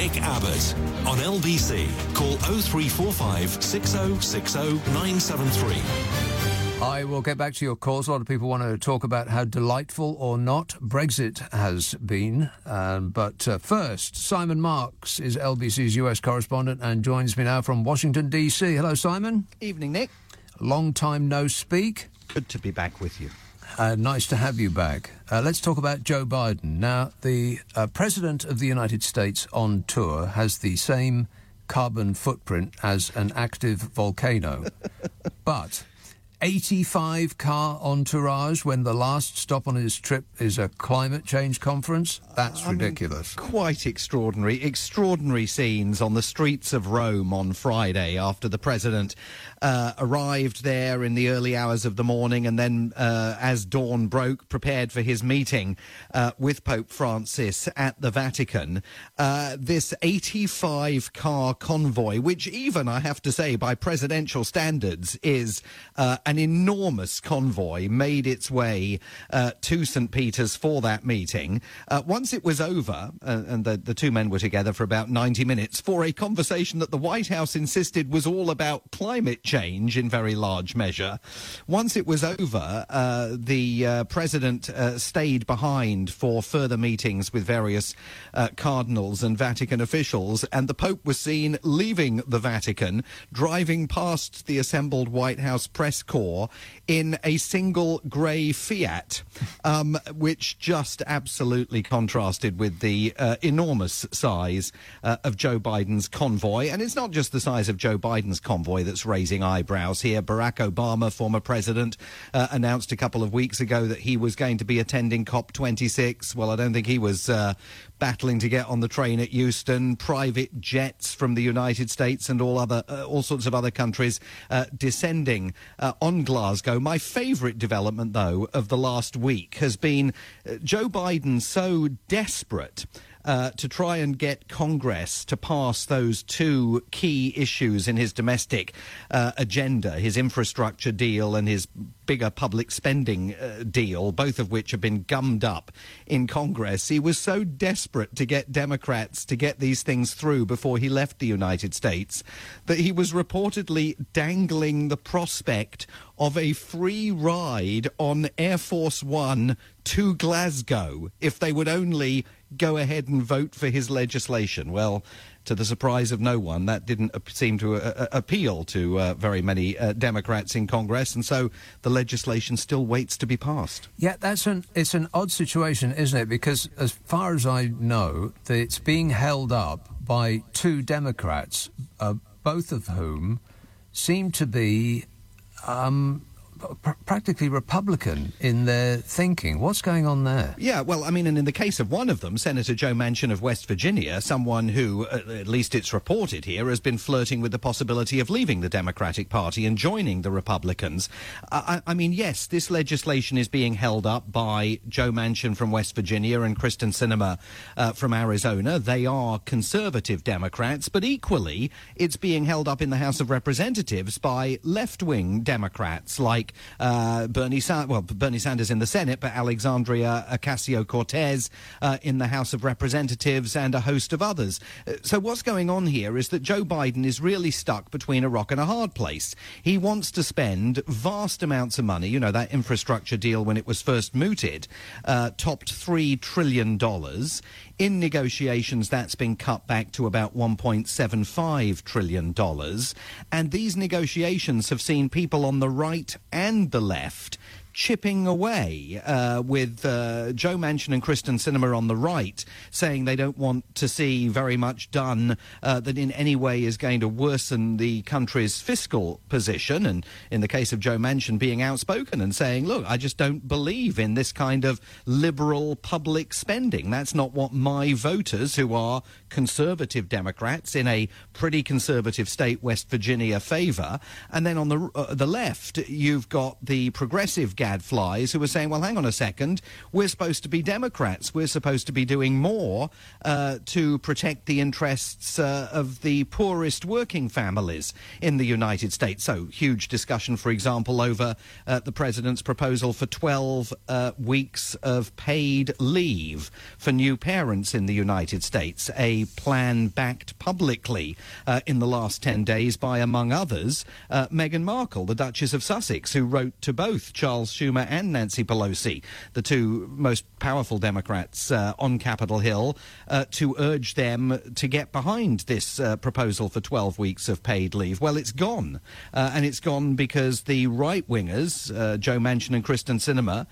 Nick Abbot on LBC. Call 0345 6060 973. I will get back to your calls. A lot of people want to talk about how delightful or not Brexit has been. Um, but uh, first, Simon Marks is LBC's US correspondent and joins me now from Washington, D.C. Hello, Simon. Evening, Nick. Long time no speak. Good to be back with you. Uh, nice to have you back. Uh, let's talk about Joe Biden. Now, the uh, President of the United States on tour has the same carbon footprint as an active volcano. but 85 car entourage when the last stop on his trip is a climate change conference? That's I ridiculous. Mean, quite extraordinary. Extraordinary scenes on the streets of Rome on Friday after the president uh, arrived there in the early hours of the morning and then, uh, as dawn broke, prepared for his meeting uh, with Pope Francis at the Vatican. Uh, this 85 car convoy, which even, I have to say, by presidential standards, is uh, an enormous convoy made its way uh, to St. Peter's for that meeting. Uh, once it was over, uh, and the, the two men were together for about 90 minutes, for a conversation that the White House insisted was all about climate change in very large measure. Once it was over, uh, the uh, president uh, stayed behind for further meetings with various cardinals and Vatican officials, and the Pope was seen leaving the Vatican, driving past the assembled White House press corps in a single grey Fiat, um, which just absolutely contrasted with the uh, enormous size uh, of Joe Biden's convoy. And it's not just the size of Joe Biden's convoy that's raising eyebrows here. Barack Obama, former president, uh, announced a couple of weeks ago that he was going to be attending COP26. Well, I don't think he was uh, battling to get on the train at Euston. private jets from the United States and all other uh, all sorts of other countries uh, descending uh, on Glasgow. My favourite development, though, of the last week has been uh, Joe Biden so desperate uh, to try and get Congress to pass those two key issues in his domestic uh, agenda, his infrastructure deal and his bigger public spending uh, deal, both of which have been gummed up in Congress. He was so desperate to get Democrats to get these things through before he left the United States that he was reportedly dangling the prospect of a free ride on Air Force One to Glasgow if they would only go ahead and vote for his legislation. Well, to the surprise of no one, that didn't seem to uh, uh, appeal to uh, very many uh, Democrats in Congress, and so the legislation still waits to be passed. Yeah, that's an it's an odd situation, isn't it? Because as far as I know, it's being held up by two Democrats, uh, both of whom seem to be um, pr- practically Republican in their thinking. What's going on there? Yeah, well, I mean, and in the case of one of them, Senator Joe Manchin of West Virginia, someone who, uh, at least it's reported here, has been flirting with the possibility of leaving the Democratic Party and joining the Republicans. I, I mean, yes, this legislation is being held up by Joe Manchin from West Virginia and Kyrsten Sinema uh, from Arizona. They are conservative Democrats, but equally, it's being held up in the House of Representatives by left-wing Democrats like uh, Bernie, Sa- well, Bernie Sanders in the Senate, but Alexandria Ocasio Cortez uh, in the House of Representatives and a host of others. Uh, so what's going on here is that Joe Biden is really stuck between a rock and a hard place. He wants to spend vast amounts of money. You know, that infrastructure deal when it was first mooted uh, topped $3 trillion. In negotiations, that's been cut back to about $1.75 trillion. And these negotiations have seen people on the right and the left chipping away uh, with uh, Joe Manchin and Kyrsten Sinema on the right, saying they don't want to see very much done uh, that in any way is going to worsen the country's fiscal position. And in the case of Joe Manchin being outspoken and saying, look, I just don't believe in this kind of liberal public spending. That's not what my voters, who are conservative Democrats in a pretty conservative state, West Virginia, favour. And then on the, uh, the left, you've got the progressive gadflies who are saying, well, hang on a second, we're supposed to be Democrats. We're supposed to be doing more uh, to protect the interests uh, of the poorest working families in the United States. So, huge discussion, for example, over uh, the president's proposal for 12 uh, weeks of paid leave for new parents in the United States, a plan backed publicly uh, in the last 10 days by, among others, uh, Meghan Markle, the Duchess of Sussex, who wrote to both Charles Schumer and Nancy Pelosi, the two most powerful Democrats uh, on Capitol Hill, uh, to urge them to get behind this uh, proposal for 12 weeks of paid leave. Well, it's gone. Uh, and it's gone because the right wingers, uh, Joe Manchin and Kyrsten Sinema,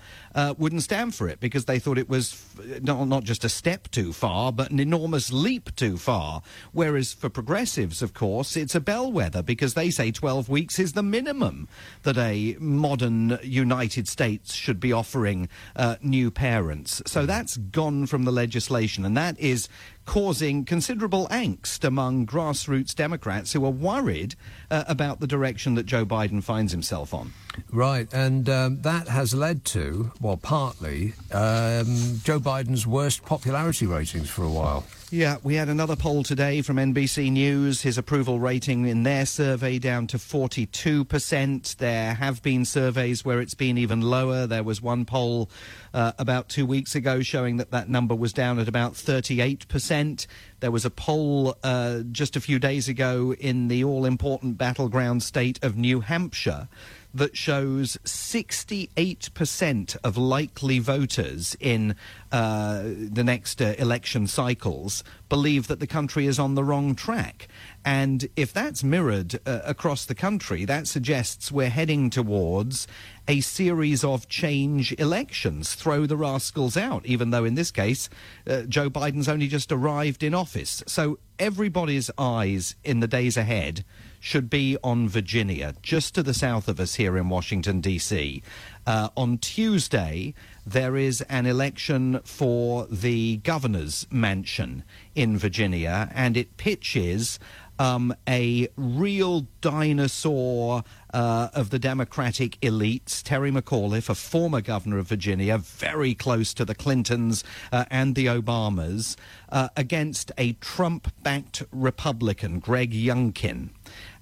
wouldn't stand for it because they thought it was not, not just a step too far, but an enormous leap too far. Whereas for progressives, of course, it's a bellwether because they say 12 weeks is the minimum that a modern United States should be offering uh, new parents. So that's gone from the legislation, and that is causing considerable angst among grassroots Democrats who are worried uh, about the direction that Joe Biden finds himself on. Right, and um, that has led to, well, partly, um, Joe Biden's worst popularity ratings for a while. Yeah, we had another poll today from NBC News. His approval rating in their survey down to 42%. There have been surveys where it's been even lower. There was one poll uh, about two weeks ago showing that that number was down at about 38% event there was a poll uh, just a few days ago in the all important battleground state of New Hampshire that shows 68% of likely voters in uh, the next uh, election cycles believe that the country is on the wrong track. And if that's mirrored uh, across the country, that suggests we're heading towards a series of change elections. Throw the rascals out, even though in this case, uh, Joe Biden's only just arrived in office. So everybody's eyes in the days ahead should be on Virginia, just to the south of us here in Washington, D.C. Uh, on Tuesday, there is an election for the governor's mansion in Virginia, and it pitches um, a real dinosaur uh, of the Democratic elites, Terry McAuliffe, a former governor of Virginia, very close to the Clintons uh, and the Obamas, uh, against a Trump backed Republican, Greg Youngkin.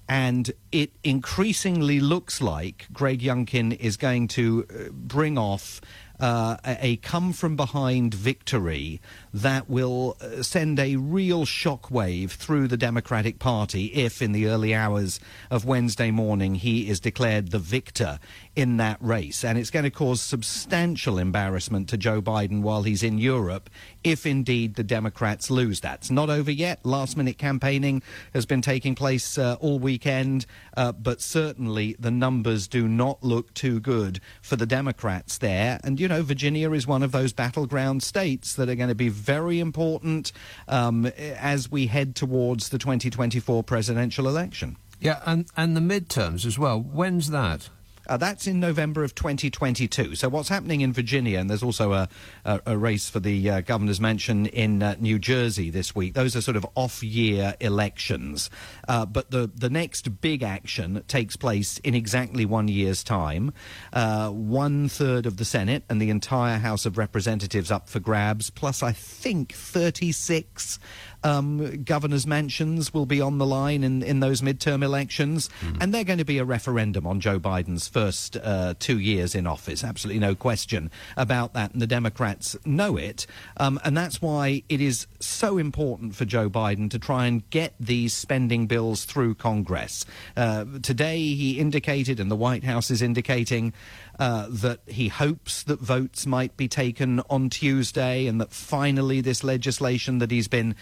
And it increasingly looks like Greg Youngkin is going to uh, bring off uh, a come from behind victory that will uh, send a real shockwave through the Democratic Party if, in the early hours of Wednesday morning, he is declared the victor in that race. And it's going to cause substantial embarrassment to Joe Biden while he's in Europe if indeed the Democrats lose. that. It's not over yet. Last minute campaigning has been taking place uh, all weekend, uh, but certainly the numbers do not look too good for the Democrats there. And, you know, Virginia is one of those battleground states that are going to be very important um, as we head towards the 2024 presidential election. Yeah, and, and the midterms as well. When's that? Uh, that's in November of 2022. So what's happening in Virginia, and there's also a, a, a race for the uh, governor's mansion in uh, New Jersey this week. Those are sort of off-year elections. Uh, but the, the next big action takes place in exactly one year's time. Uh, one third of the Senate and the entire House of Representatives up for grabs, plus I think 36 um, governors' mansions will be on the line in, in those midterm elections, mm. and they're going to be a referendum on Joe Biden's first uh, two years in office. Absolutely no question about that, and the Democrats know it. Um, and that's why it is so important for Joe Biden to try and get these spending bills through Congress. Uh, today, he indicated, and the White House is indicating, uh, that he hopes that votes might be taken on Tuesday and that finally this legislation that he's been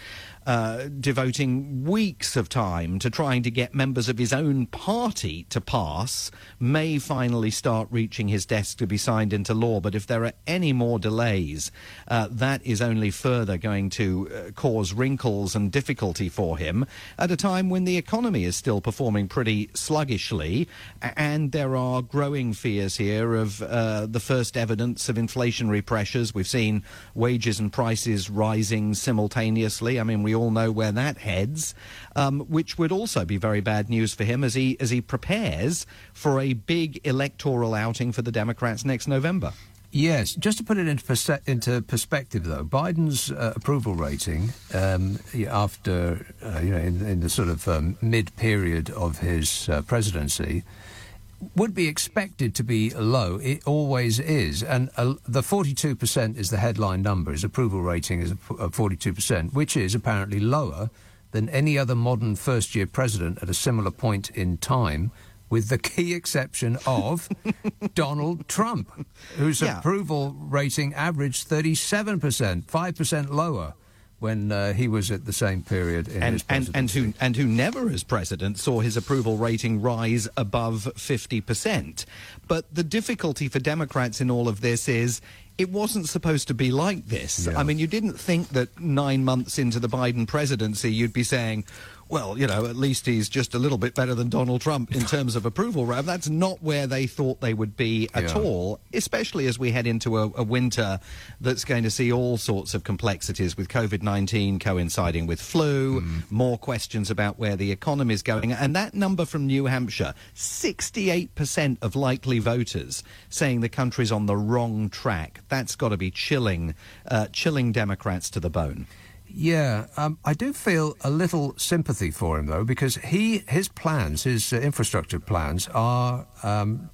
uh, devoting weeks of time to trying to get members of his own party to pass may finally start reaching his desk to be signed into law. But if there are any more delays, uh, that is only further going to uh, cause wrinkles and difficulty for him at a time when the economy is still performing pretty sluggishly and there are growing fears here of uh, the first evidence of inflationary pressures. We've seen wages and prices rising simultaneously. I mean, we all know where that heads, um, which would also be very bad news for him as he as he prepares for a big electoral outing for the Democrats next November. Yes, just to put it into, into perspective, though, Biden's uh, approval rating um, after, uh, you know, in, in, the sort of um, mid period of his uh, presidency would be expected to be low. It always is. And uh, the 42% is the headline number. His approval rating is 42%, which is apparently lower than any other modern first year president at a similar point in time with the key exception of Donald Trump, whose yeah. approval rating averaged 37%, 5% lower when uh, he was at the same period in and, his and, and who and who never as president saw his approval rating rise above 50%. But the difficulty for Democrats in all of this is it wasn't supposed to be like this. Yeah. I mean, you didn't think that 9 months into the Biden presidency you'd be saying well, you know, at least he's just a little bit better than Donald Trump in terms of approval rating. That's not where they thought they would be at yeah. all, especially as we head into a, a, winter that's going to see all sorts of complexities with COVID 19 coinciding with flu, mm. more questions about where the economy is going. And that number from New Hampshire 68% of likely voters saying the country's on the wrong track. That's got to be chilling, uh, chilling Democrats to the bone. Yeah, um, I do feel a little sympathy for him though, because he his plans, his uh, infrastructure plans, are um,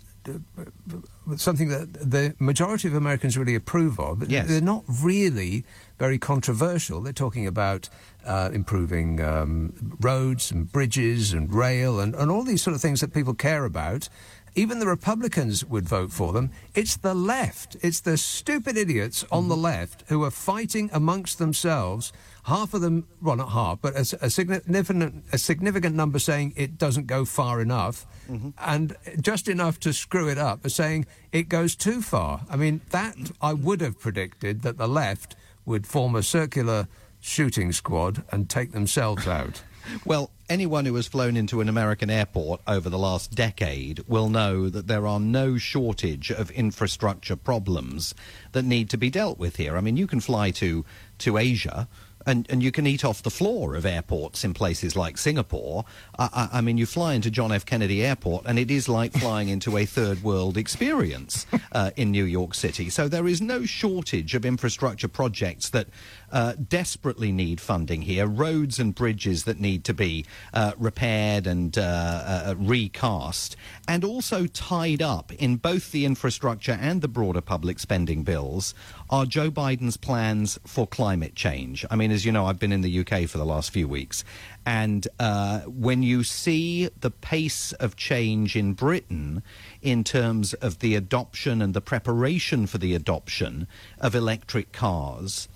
something that the majority of Americans really approve of. Yes. They're not really very controversial. They're talking about uh, improving um, roads and bridges and rail and, and all these sort of things that people care about. Even the Republicans would vote for them. It's the left. It's the stupid idiots on mm-hmm. the left who are fighting amongst themselves. Half of them, well, not half, but a, a significant, a significant number saying it doesn't go far enough, mm-hmm. and just enough to screw it up, as saying it goes too far. I mean, that I would have predicted that the left would form a circular shooting squad and take themselves out. Well, anyone who has flown into an American airport over the last decade will know that there are no shortage of infrastructure problems that need to be dealt with here. I mean, you can fly to, to Asia and, and you can eat off the floor of airports in places like Singapore. I, I, mean, you fly into John F. Kennedy Airport, and it is like flying into a third world experience uh, in New York City. So there is no shortage of infrastructure projects that uh, desperately need funding here, roads and bridges that need to be uh, repaired and uh, uh, recast, and also tied up in both the infrastructure and the broader public spending bills are Joe Biden's plans for climate change. I mean, as you know, I've been in the UK for the last few weeks, and uh, when you see the pace of change in Britain in terms of the adoption and the preparation for the adoption of electric cars,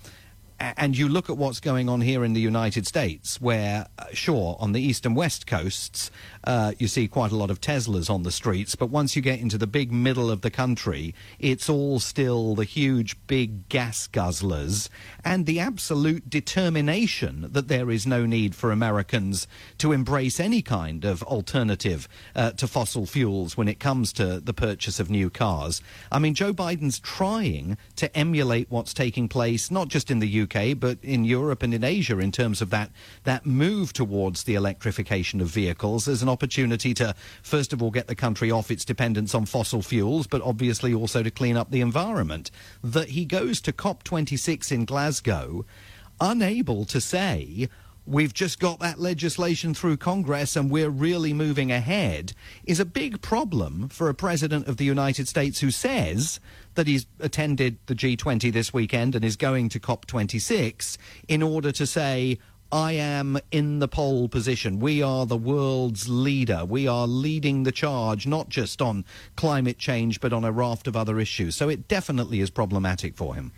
and you look at what's going on here in the United States, where, uh, sure, on the east and west coasts, uh, you see quite a lot of Teslas on the streets, but once you get into the big middle of the country, it's all still the huge, big gas guzzlers and the absolute determination that there is no need for Americans to embrace any kind of alternative uh, to fossil fuels when it comes to the purchase of new cars. I mean, Joe Biden's trying to emulate what's taking place, not just in the UK UK, but in Europe and in Asia in terms of that, that move towards the electrification of vehicles as an opportunity to, first of all, get the country off its dependence on fossil fuels, but obviously also to clean up the environment. That he goes to COP26 in Glasgow unable to say, we've just got that legislation through Congress and we're really moving ahead is a big problem for a president of the United States who says that he's attended the G20 this weekend and is going to COP26 in order to say, I am in the pole position. We are the world's leader. We are leading the charge, not just on climate change, but on a raft of other issues. So it definitely is problematic for him.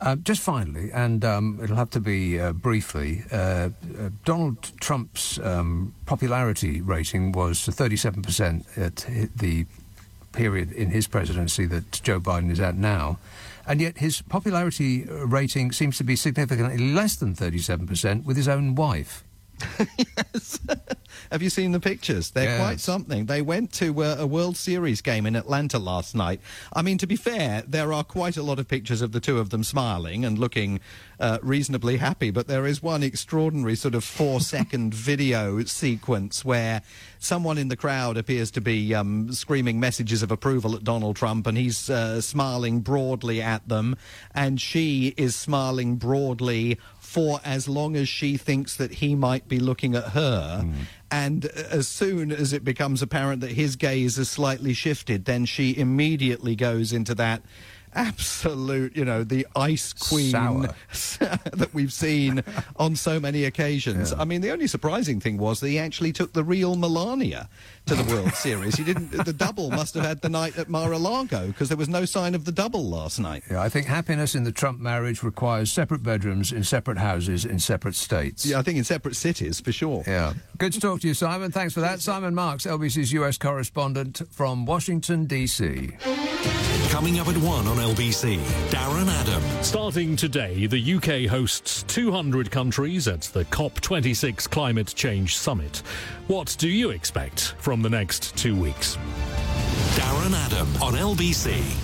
Uh, just finally, and um, it'll have to be uh, briefly, uh, uh Donald Trump's um, popularity rating was 37% at the period in his presidency that Joe Biden is at now. And yet his popularity rating seems to be significantly less than 37% with his own wife. yes. Have you seen the pictures? They're Yes. quite something. They went to uh, a World Series game in Atlanta last night. I mean, to be fair, there are quite a lot of pictures of the two of them smiling and looking uh, reasonably happy, but there is one extraordinary sort of four second video sequence where someone in the crowd appears to be um, screaming messages of approval at Donald Trump and he's uh, smiling broadly at them, and she is smiling broadly for as long as she thinks that he might be looking at her. And as soon as it becomes apparent that his gaze has slightly shifted, then she immediately goes into that absolute, you know, the ice queen that we've seen on so many occasions. I mean, the only surprising thing was that he actually took the real Melania to the World Series. He didn't. The double must have had the night at Mar-a-Lago because there was no sign of the double last night. Yeah, I think happiness in the Trump marriage requires separate bedrooms in separate houses in separate states. Yeah, I think in separate cities for sure. Yeah. Good to talk to you, Simon. Thanks for that. Simon Marks, LBC's US correspondent from Washington, D.C. Coming up at 1 on LBC, Darren Adam. Starting today, the UK hosts 200 countries at the COP26 Climate Change Summit. What do you expect from the next two weeks? Darren Adam on LBC.